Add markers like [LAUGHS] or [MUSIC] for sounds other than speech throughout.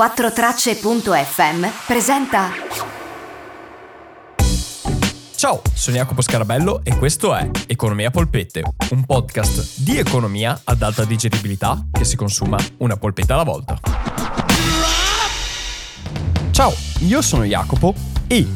4tracce.fm presenta Ciao, sono Jacopo Scarabello e questo è Economia Polpette, un podcast di economia ad alta digeribilità che si consuma una polpetta alla volta. Ciao, io sono Jacopo e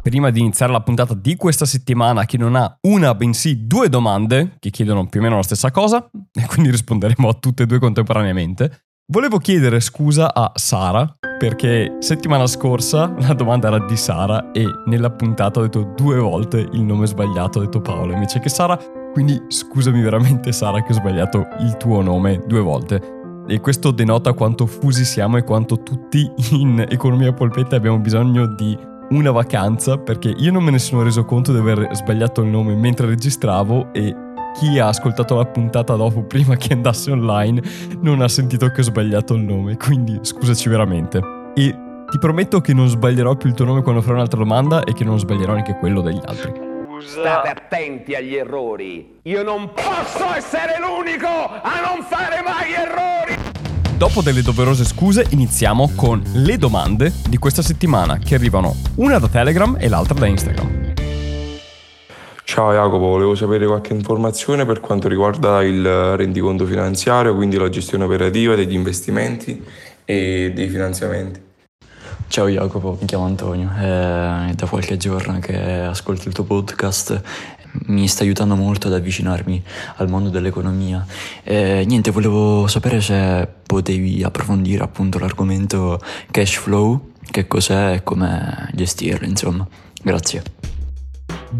prima di iniziare la puntata di questa settimana che non ha una bensì due domande che chiedono più o meno la stessa cosa [LAUGHS] e quindi risponderemo a tutte e due contemporaneamente, volevo chiedere scusa a Sara perché settimana scorsa la domanda era di Sara e nella puntata ho detto due volte il nome sbagliato, ho detto Paolo invece che Sara, quindi scusami veramente Sara che ho sbagliato il tuo nome due volte. E questo denota quanto fusi siamo e quanto tutti in economia polpetta abbiamo bisogno di una vacanza perché io non me ne sono reso conto di aver sbagliato il nome mentre registravo e chi ha ascoltato la puntata dopo prima che andasse online non ha sentito che ho sbagliato il nome, quindi scusaci veramente. E ti prometto che non sbaglierò più il tuo nome quando farò un'altra domanda e che non sbaglierò neanche quello degli altri. State attenti agli errori. Io non posso essere l'unico a non fare mai errori. Dopo delle doverose scuse iniziamo con le domande di questa settimana che arrivano una da Telegram e l'altra da Instagram. Ciao Jacopo, volevo sapere qualche informazione per quanto riguarda il rendiconto finanziario, quindi la gestione operativa degli investimenti e dei finanziamenti. Ciao Jacopo, mi chiamo Antonio, è da qualche giorno che ascolto il tuo podcast, mi sta aiutando molto ad avvicinarmi al mondo dell'economia. E, niente, volevo sapere se potevi approfondire appunto l'argomento cash flow, che cos'è e come gestirlo, insomma. Grazie.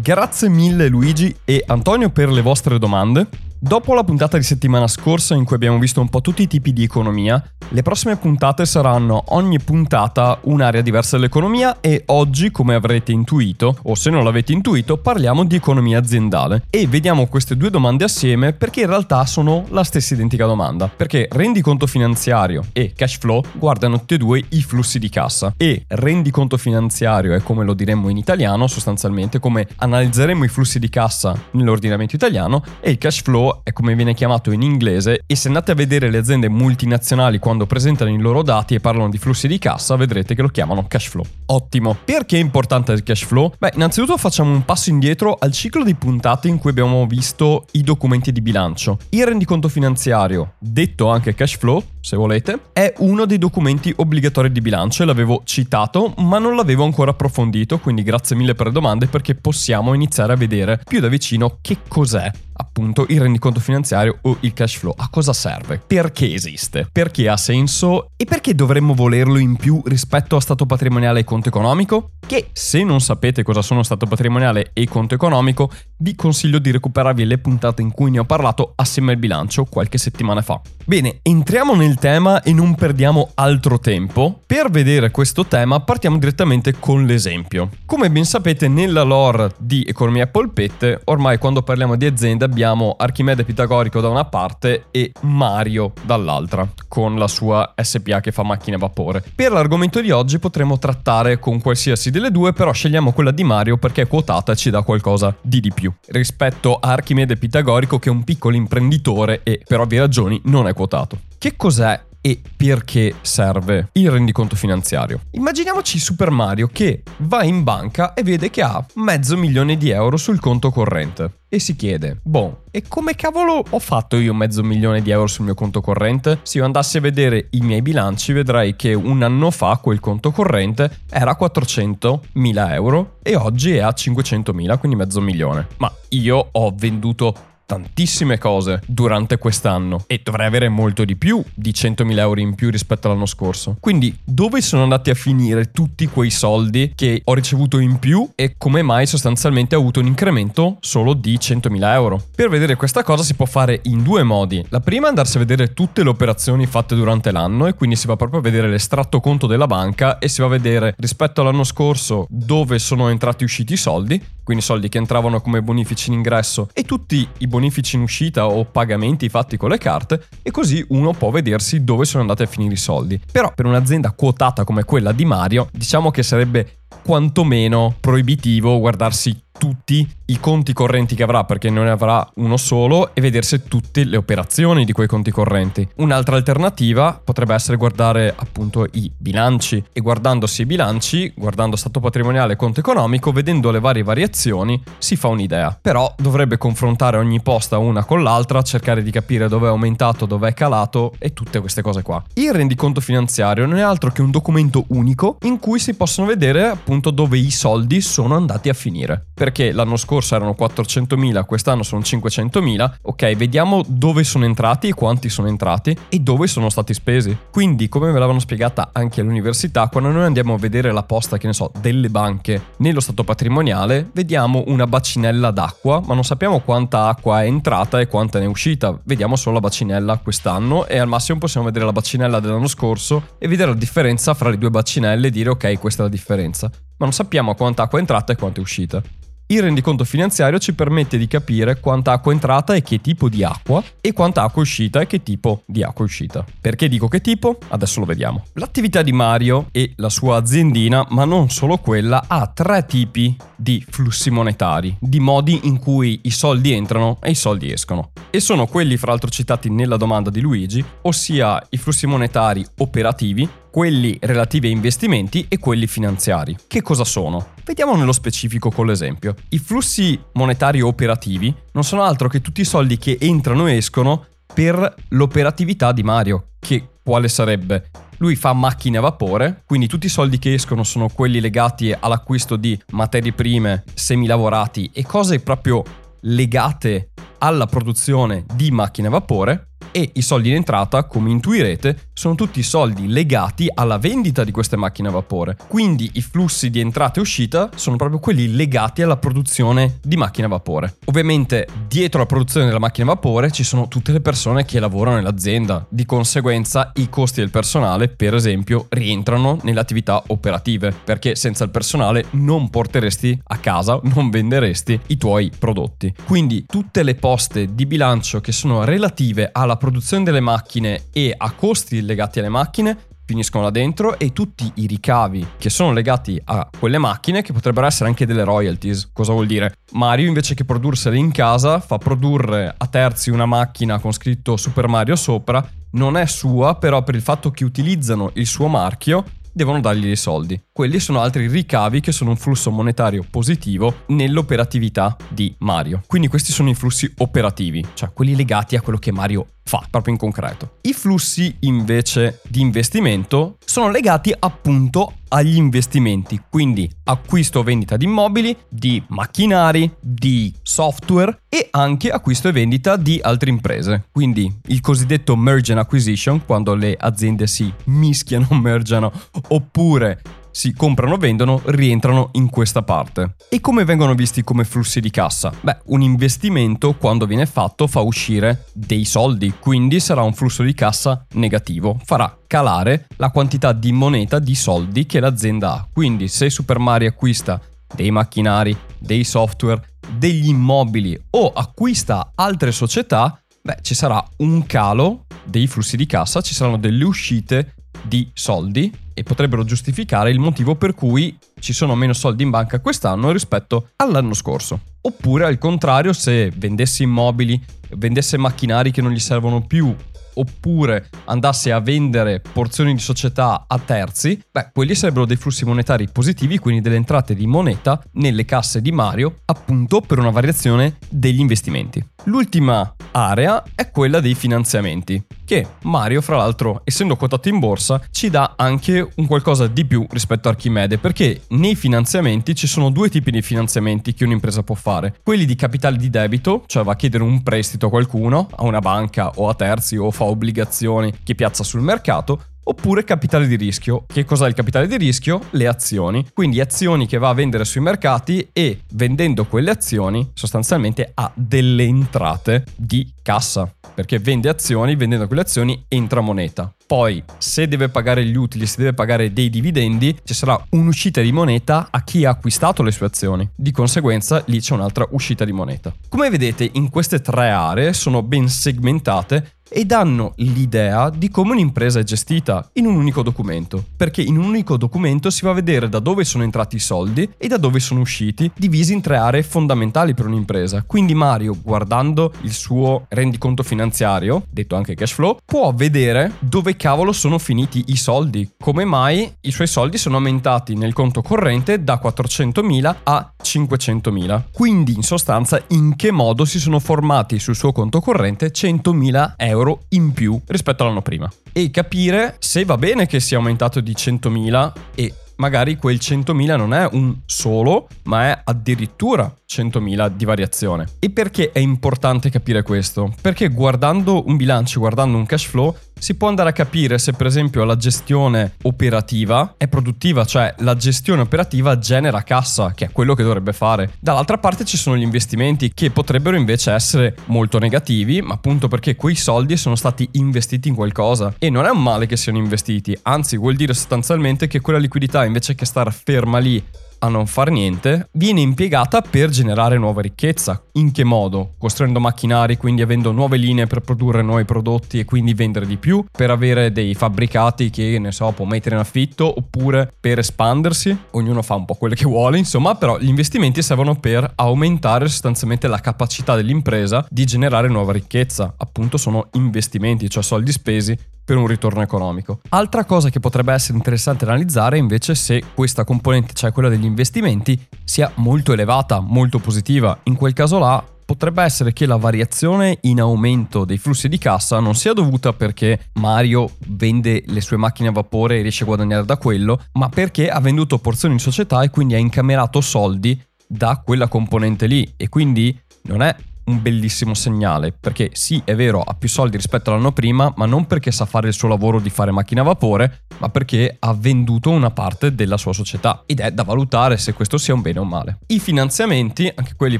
Grazie mille Luigi e Antonio per le vostre domande. Dopo la puntata di settimana scorsa in cui abbiamo visto un po' tutti i tipi di economia, le prossime puntate saranno ogni puntata un'area diversa dell'economia e oggi, come avrete intuito, o se non l'avete intuito, parliamo di economia aziendale. E vediamo queste due domande assieme perché in realtà sono la stessa identica domanda. Perché rendiconto finanziario e cash flow guardano tutti e due i flussi di cassa. E rendiconto finanziario è come lo diremmo in italiano, sostanzialmente come analizzeremo i flussi di cassa nell'ordinamento italiano e il cash flow è come viene chiamato in inglese e se andate a vedere le aziende multinazionali quando presentano i loro dati e parlano di flussi di cassa vedrete che lo chiamano cash flow. Ottimo. Perché è importante il cash flow? Beh, innanzitutto facciamo un passo indietro al ciclo di puntate in cui abbiamo visto i documenti di bilancio. Il rendiconto finanziario, detto anche cash flow, se volete, è uno dei documenti obbligatori di bilancio e l'avevo citato, ma non l'avevo ancora approfondito, quindi grazie mille per le domande perché possiamo iniziare a vedere più da vicino che cos'è appunto il rendiconto finanziario o il cash flow. A cosa serve? Perché esiste? Perché ha senso? E perché dovremmo volerlo in più rispetto a stato patrimoniale e conto economico? Che se non sapete cosa sono stato patrimoniale e conto economico, vi consiglio di recuperarvi le puntate in cui ne ho parlato assieme al bilancio qualche settimana fa. Bene, entriamo nel tema e non perdiamo altro tempo. Per vedere questo tema partiamo direttamente con l'esempio. Come ben sapete nella lore di Economia Polpette, ormai quando parliamo di azienda abbiamo Archimede Pitagorico da una parte e Mario dall'altra, con la sua SPA che fa macchine a vapore. Per l'argomento di oggi potremo trattare con qualsiasi delle due, però scegliamo quella di Mario perché è quotata e ci dà qualcosa di di più. Rispetto a Archimede Pitagorico che è un piccolo imprenditore e per ovvie ragioni non è quotato. Che cos'è e perché serve il rendiconto finanziario. Immaginiamoci Super Mario che va in banca e vede che ha mezzo milione di euro sul conto corrente e si chiede, boh, e come cavolo ho fatto io mezzo milione di euro sul mio conto corrente? Se io andassi a vedere i miei bilanci vedrei che un anno fa quel conto corrente era 400 mila euro e oggi è a 500 mila, quindi mezzo milione. Ma io ho venduto tantissime cose durante quest'anno e dovrei avere molto di più di 100.000 euro in più rispetto all'anno scorso. Quindi dove sono andati a finire tutti quei soldi che ho ricevuto in più e come mai sostanzialmente ho avuto un incremento solo di 100.000 euro? Per vedere questa cosa si può fare in due modi. La prima è andarsi a vedere tutte le operazioni fatte durante l'anno e quindi si va proprio a vedere l'estratto conto della banca e si va a vedere rispetto all'anno scorso dove sono entrati e usciti i soldi, quindi soldi che entravano come bonifici in ingresso e tutti i bonifici in uscita o pagamenti fatti con le carte e così uno può vedersi dove sono andati a finire i soldi. Però per un'azienda quotata come quella di Mario, diciamo che sarebbe quantomeno proibitivo guardarsi tutti i conti correnti che avrà perché non ne avrà uno solo e vedersi tutte le operazioni di quei conti correnti. Un'altra alternativa potrebbe essere guardare appunto i bilanci e guardandosi i bilanci, guardando stato patrimoniale e conto economico, vedendo le varie variazioni, si fa un'idea. Però dovrebbe confrontare ogni posta una con l'altra, cercare di capire dove è aumentato, dove è calato e tutte queste cose qua. Il rendiconto finanziario non è altro che un documento unico in cui si possono vedere appunto dove i soldi sono andati a finire. Perché l'anno scorso erano 400.000, quest'anno sono 500.000, ok, vediamo dove sono entrati quanti sono entrati e dove sono stati spesi. Quindi, come me l'avevano spiegata anche all'università, quando noi andiamo a vedere la posta, che ne so, delle banche nello stato patrimoniale, vediamo una bacinella d'acqua, ma non sappiamo quanta acqua è entrata e quanta ne è uscita. Vediamo solo la bacinella quest'anno e al massimo possiamo vedere la bacinella dell'anno scorso e vedere la differenza fra le due bacinelle e dire ok, questa è la differenza. Ma non sappiamo quanta acqua è entrata e quanta è uscita. Il rendiconto finanziario ci permette di capire quanta acqua è entrata e che tipo di acqua e quanta acqua è uscita e che tipo di acqua è uscita. Perché dico che tipo? Adesso lo vediamo. L'attività di Mario e la sua aziendina, ma non solo quella, ha tre tipi di flussi monetari, di modi in cui i soldi entrano e i soldi escono. E sono quelli fra l'altro citati nella domanda di Luigi, ossia i flussi monetari operativi, quelli relativi a investimenti e quelli finanziari. Che cosa sono? Vediamo nello specifico con l'esempio. I flussi monetari operativi non sono altro che tutti i soldi che entrano e escono per l'operatività di Mario, che quale sarebbe? Lui fa macchine a vapore, quindi tutti i soldi che escono sono quelli legati all'acquisto di materie prime, semilavorati e cose proprio legate alla produzione di macchine a vapore e i soldi in entrata, come intuirete, sono tutti soldi legati alla vendita di queste macchine a vapore. Quindi i flussi di entrata e uscita sono proprio quelli legati alla produzione di macchine a vapore. Ovviamente dietro la produzione della macchina a vapore ci sono tutte le persone che lavorano nell'azienda, di conseguenza i costi del personale, per esempio, rientrano nelle attività operative, perché senza il personale non porteresti a casa, non venderesti i tuoi prodotti. Quindi tutte le poste di bilancio che sono relative alla produzione produzione delle macchine e a costi legati alle macchine finiscono là dentro e tutti i ricavi che sono legati a quelle macchine che potrebbero essere anche delle royalties. Cosa vuol dire? Mario invece che prodursele in casa fa produrre a terzi una macchina con scritto Super Mario sopra, non è sua, però per il fatto che utilizzano il suo marchio devono dargli dei soldi. Quelli sono altri ricavi che sono un flusso monetario positivo nell'operatività di Mario. Quindi questi sono i flussi operativi, cioè quelli legati a quello che Mario fa, proprio in concreto. I flussi invece di investimento sono legati appunto agli investimenti, quindi acquisto o vendita di immobili, di macchinari, di software e anche acquisto e vendita di altre imprese. Quindi il cosiddetto merge and acquisition, quando le aziende si mischiano, [LAUGHS] mergiano oppure si comprano vendono rientrano in questa parte. E come vengono visti come flussi di cassa? Beh, un investimento quando viene fatto fa uscire dei soldi, quindi sarà un flusso di cassa negativo, farà calare la quantità di moneta di soldi che l'azienda ha. Quindi se Super Mario acquista dei macchinari, dei software, degli immobili o acquista altre società, beh, ci sarà un calo dei flussi di cassa, ci saranno delle uscite di soldi e potrebbero giustificare il motivo per cui ci sono meno soldi in banca quest'anno rispetto all'anno scorso. Oppure al contrario, se vendesse immobili, vendesse macchinari che non gli servono più oppure andasse a vendere porzioni di società a terzi, beh, quelli sarebbero dei flussi monetari positivi, quindi delle entrate di moneta nelle casse di Mario, appunto per una variazione degli investimenti. L'ultima area è quella dei finanziamenti, che Mario, fra l'altro, essendo quotato in borsa, ci dà anche un qualcosa di più rispetto a Archimede, perché nei finanziamenti ci sono due tipi di finanziamenti che un'impresa può fare. Quelli di capitale di debito, cioè va a chiedere un prestito a qualcuno, a una banca o a terzi o fa obbligazioni che piazza sul mercato, oppure capitale di rischio. Che cos'è il capitale di rischio? Le azioni. Quindi azioni che va a vendere sui mercati e vendendo quelle azioni sostanzialmente ha delle entrate di cassa, perché vende azioni, vendendo quelle azioni entra moneta. Poi, se deve pagare gli utili, se deve pagare dei dividendi, ci sarà un'uscita di moneta a chi ha acquistato le sue azioni. Di conseguenza, lì c'è un'altra uscita di moneta. Come vedete, in queste tre aree sono ben segmentate e danno l'idea di come un'impresa è gestita in un unico documento, perché in un unico documento si va a vedere da dove sono entrati i soldi e da dove sono usciti, divisi in tre aree fondamentali per un'impresa. Quindi Mario, guardando il suo rendiconto finanziario, detto anche cash flow, può vedere dove cavolo sono finiti i soldi, come mai i suoi soldi sono aumentati nel conto corrente da 400.000 a 500.000. Quindi in sostanza in che modo si sono formati sul suo conto corrente 100.000 euro in più rispetto all'anno prima e capire se va bene che sia aumentato di 100.000 e magari quel 100.000 non è un solo, ma è addirittura 100.000 di variazione. E perché è importante capire questo? Perché guardando un bilancio, guardando un cash flow, si può andare a capire se per esempio la gestione operativa è produttiva, cioè la gestione operativa genera cassa, che è quello che dovrebbe fare. Dall'altra parte ci sono gli investimenti che potrebbero invece essere molto negativi, ma appunto perché quei soldi sono stati investiti in qualcosa. E non è un male che siano investiti, anzi vuol dire sostanzialmente che quella liquidità invece che star ferma lì a non far niente, viene impiegata per generare nuova ricchezza. In che modo? Costruendo macchinari, quindi avendo nuove linee per produrre nuovi prodotti e quindi vendere di più, per avere dei fabbricati che, ne so, può mettere in affitto, oppure per espandersi. Ognuno fa un po' quello che vuole, insomma, però gli investimenti servono per aumentare sostanzialmente la capacità dell'impresa di generare nuova ricchezza. Appunto sono investimenti, cioè soldi spesi per un ritorno economico. Altra cosa che potrebbe essere interessante analizzare invece se questa componente, cioè quella degli investimenti, sia molto elevata, molto positiva. In quel caso là potrebbe essere che la variazione in aumento dei flussi di cassa non sia dovuta perché Mario vende le sue macchine a vapore e riesce a guadagnare da quello, ma perché ha venduto porzioni in società e quindi ha incamerato soldi da quella componente lì e quindi non è un bellissimo segnale, perché sì, è vero, ha più soldi rispetto all'anno prima, ma non perché sa fare il suo lavoro di fare macchine a vapore, ma perché ha venduto una parte della sua società ed è da valutare se questo sia un bene o un male. I finanziamenti, anche quelli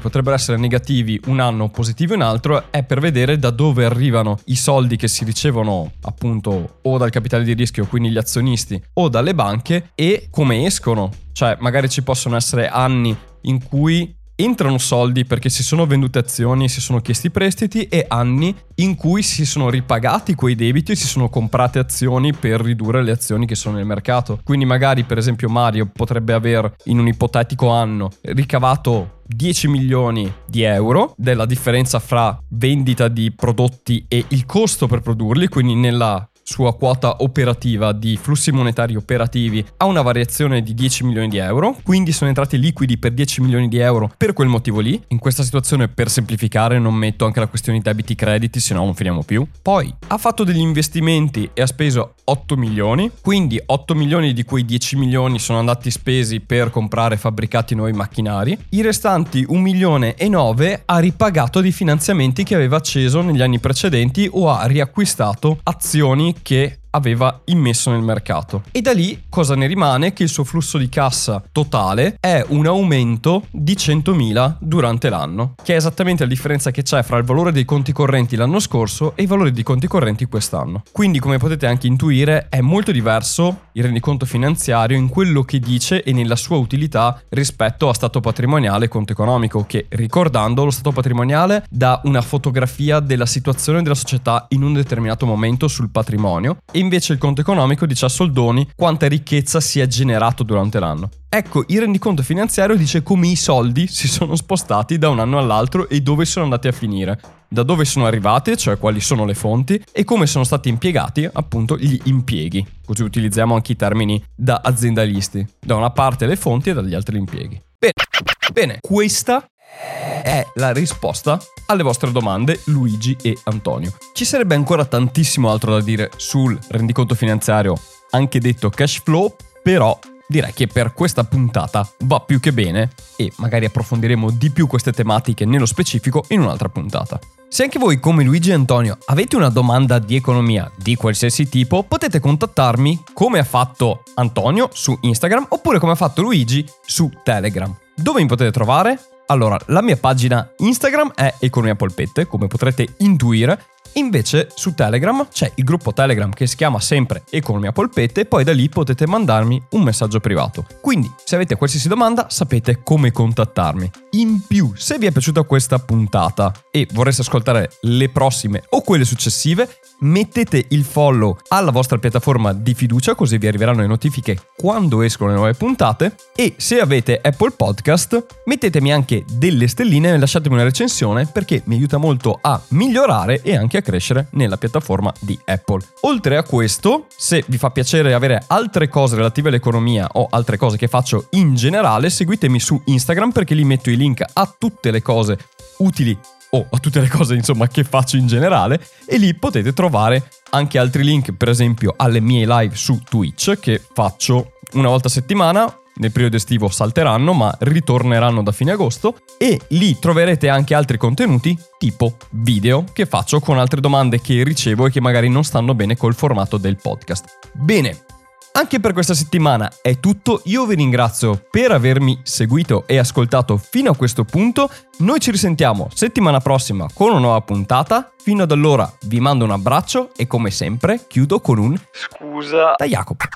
potrebbero essere negativi un anno, positivi un altro, è per vedere da dove arrivano i soldi che si ricevono appunto o dal capitale di rischio, quindi gli azionisti, o dalle banche e come escono. Cioè, magari ci possono essere anni in cui entrano soldi perché si sono vendute azioni, si sono chiesti prestiti e anni in cui si sono ripagati quei debiti e si sono comprate azioni per ridurre le azioni che sono nel mercato. Quindi magari per esempio Mario potrebbe aver in un ipotetico anno ricavato 10 milioni di euro della differenza fra vendita di prodotti e il costo per produrli, quindi nella sua quota operativa di flussi monetari operativi ha una variazione di 10 milioni di euro, quindi sono entrati liquidi per 10 milioni di euro per quel motivo lì. In questa situazione, per semplificare, non metto anche la questione debiti crediti, se no non finiamo più. Poi ha fatto degli investimenti e ha speso 8 milioni, quindi 8 milioni di quei 10 milioni sono andati spesi per comprare fabbricati nuovi macchinari. I restanti 1 milione e 9 ha ripagato di finanziamenti che aveva acceso negli anni precedenti o ha riacquistato azioni che aveva immesso nel mercato. E da lì cosa ne rimane? Che il suo flusso di cassa totale è un aumento di 100.000 durante l'anno, che è esattamente la differenza che c'è fra il valore dei conti correnti l'anno scorso e i valori dei conti correnti quest'anno. Quindi, come potete anche intuire, è molto diverso il rendiconto finanziario in quello che dice e nella sua utilità rispetto a stato patrimoniale e conto economico, che ricordando lo stato patrimoniale dà una fotografia della situazione della società in un determinato momento sul patrimonio e invece il conto economico dice a soldoni quanta ricchezza si è generato durante l'anno. Ecco, il rendiconto finanziario dice come i soldi [LAUGHS] si sono spostati da un anno all'altro e dove sono andati a finire, da dove sono arrivati, cioè quali sono le fonti, e come sono stati impiegati appunto gli impieghi. Così utilizziamo anche i termini da aziendalisti, da una parte le fonti e dagli altri gli impieghi. Bene, bene, questa è la risposta alle vostre domande Luigi e Antonio. Ci sarebbe ancora tantissimo altro da dire sul rendiconto finanziario, anche detto cash flow, però direi che per questa puntata va più che bene e magari approfondiremo di più queste tematiche nello specifico in un'altra puntata. Se anche voi come Luigi e Antonio avete una domanda di economia di qualsiasi tipo, potete contattarmi come ha fatto Antonio su Instagram oppure come ha fatto Luigi su Telegram. Dove mi potete trovare? Allora, la mia pagina Instagram è Economia Polpette, come potrete intuire. Invece su Telegram c'è il gruppo Telegram che si chiama sempre Economia Polpette e poi da lì potete mandarmi un messaggio privato. Quindi se avete qualsiasi domanda sapete come contattarmi. In più, se vi è piaciuta questa puntata e vorreste ascoltare le prossime o quelle successive, mettete il follow alla vostra piattaforma di fiducia così vi arriveranno le notifiche quando escono le nuove puntate e se avete Apple Podcast mettetemi anche delle stelline e lasciatemi una recensione perché mi aiuta molto a migliorare e anche a crescere nella piattaforma di Apple. Oltre a questo, se vi fa piacere avere altre cose relative all'economia o altre cose che faccio in generale, seguitemi su Instagram perché lì metto i link a tutte le cose utili o a tutte le cose insomma che faccio in generale e lì potete trovare anche altri link per esempio alle mie live su Twitch che faccio una volta a settimana nel periodo estivo salteranno ma ritorneranno da fine agosto e lì troverete anche altri contenuti tipo video che faccio con altre domande che ricevo e che magari non stanno bene col formato del podcast. Bene, anche per questa settimana è tutto, io vi ringrazio per avermi seguito e ascoltato fino a questo punto, noi ci risentiamo settimana prossima con una nuova puntata, fino ad allora vi mando un abbraccio e come sempre chiudo con un Scusa. da Jacopo.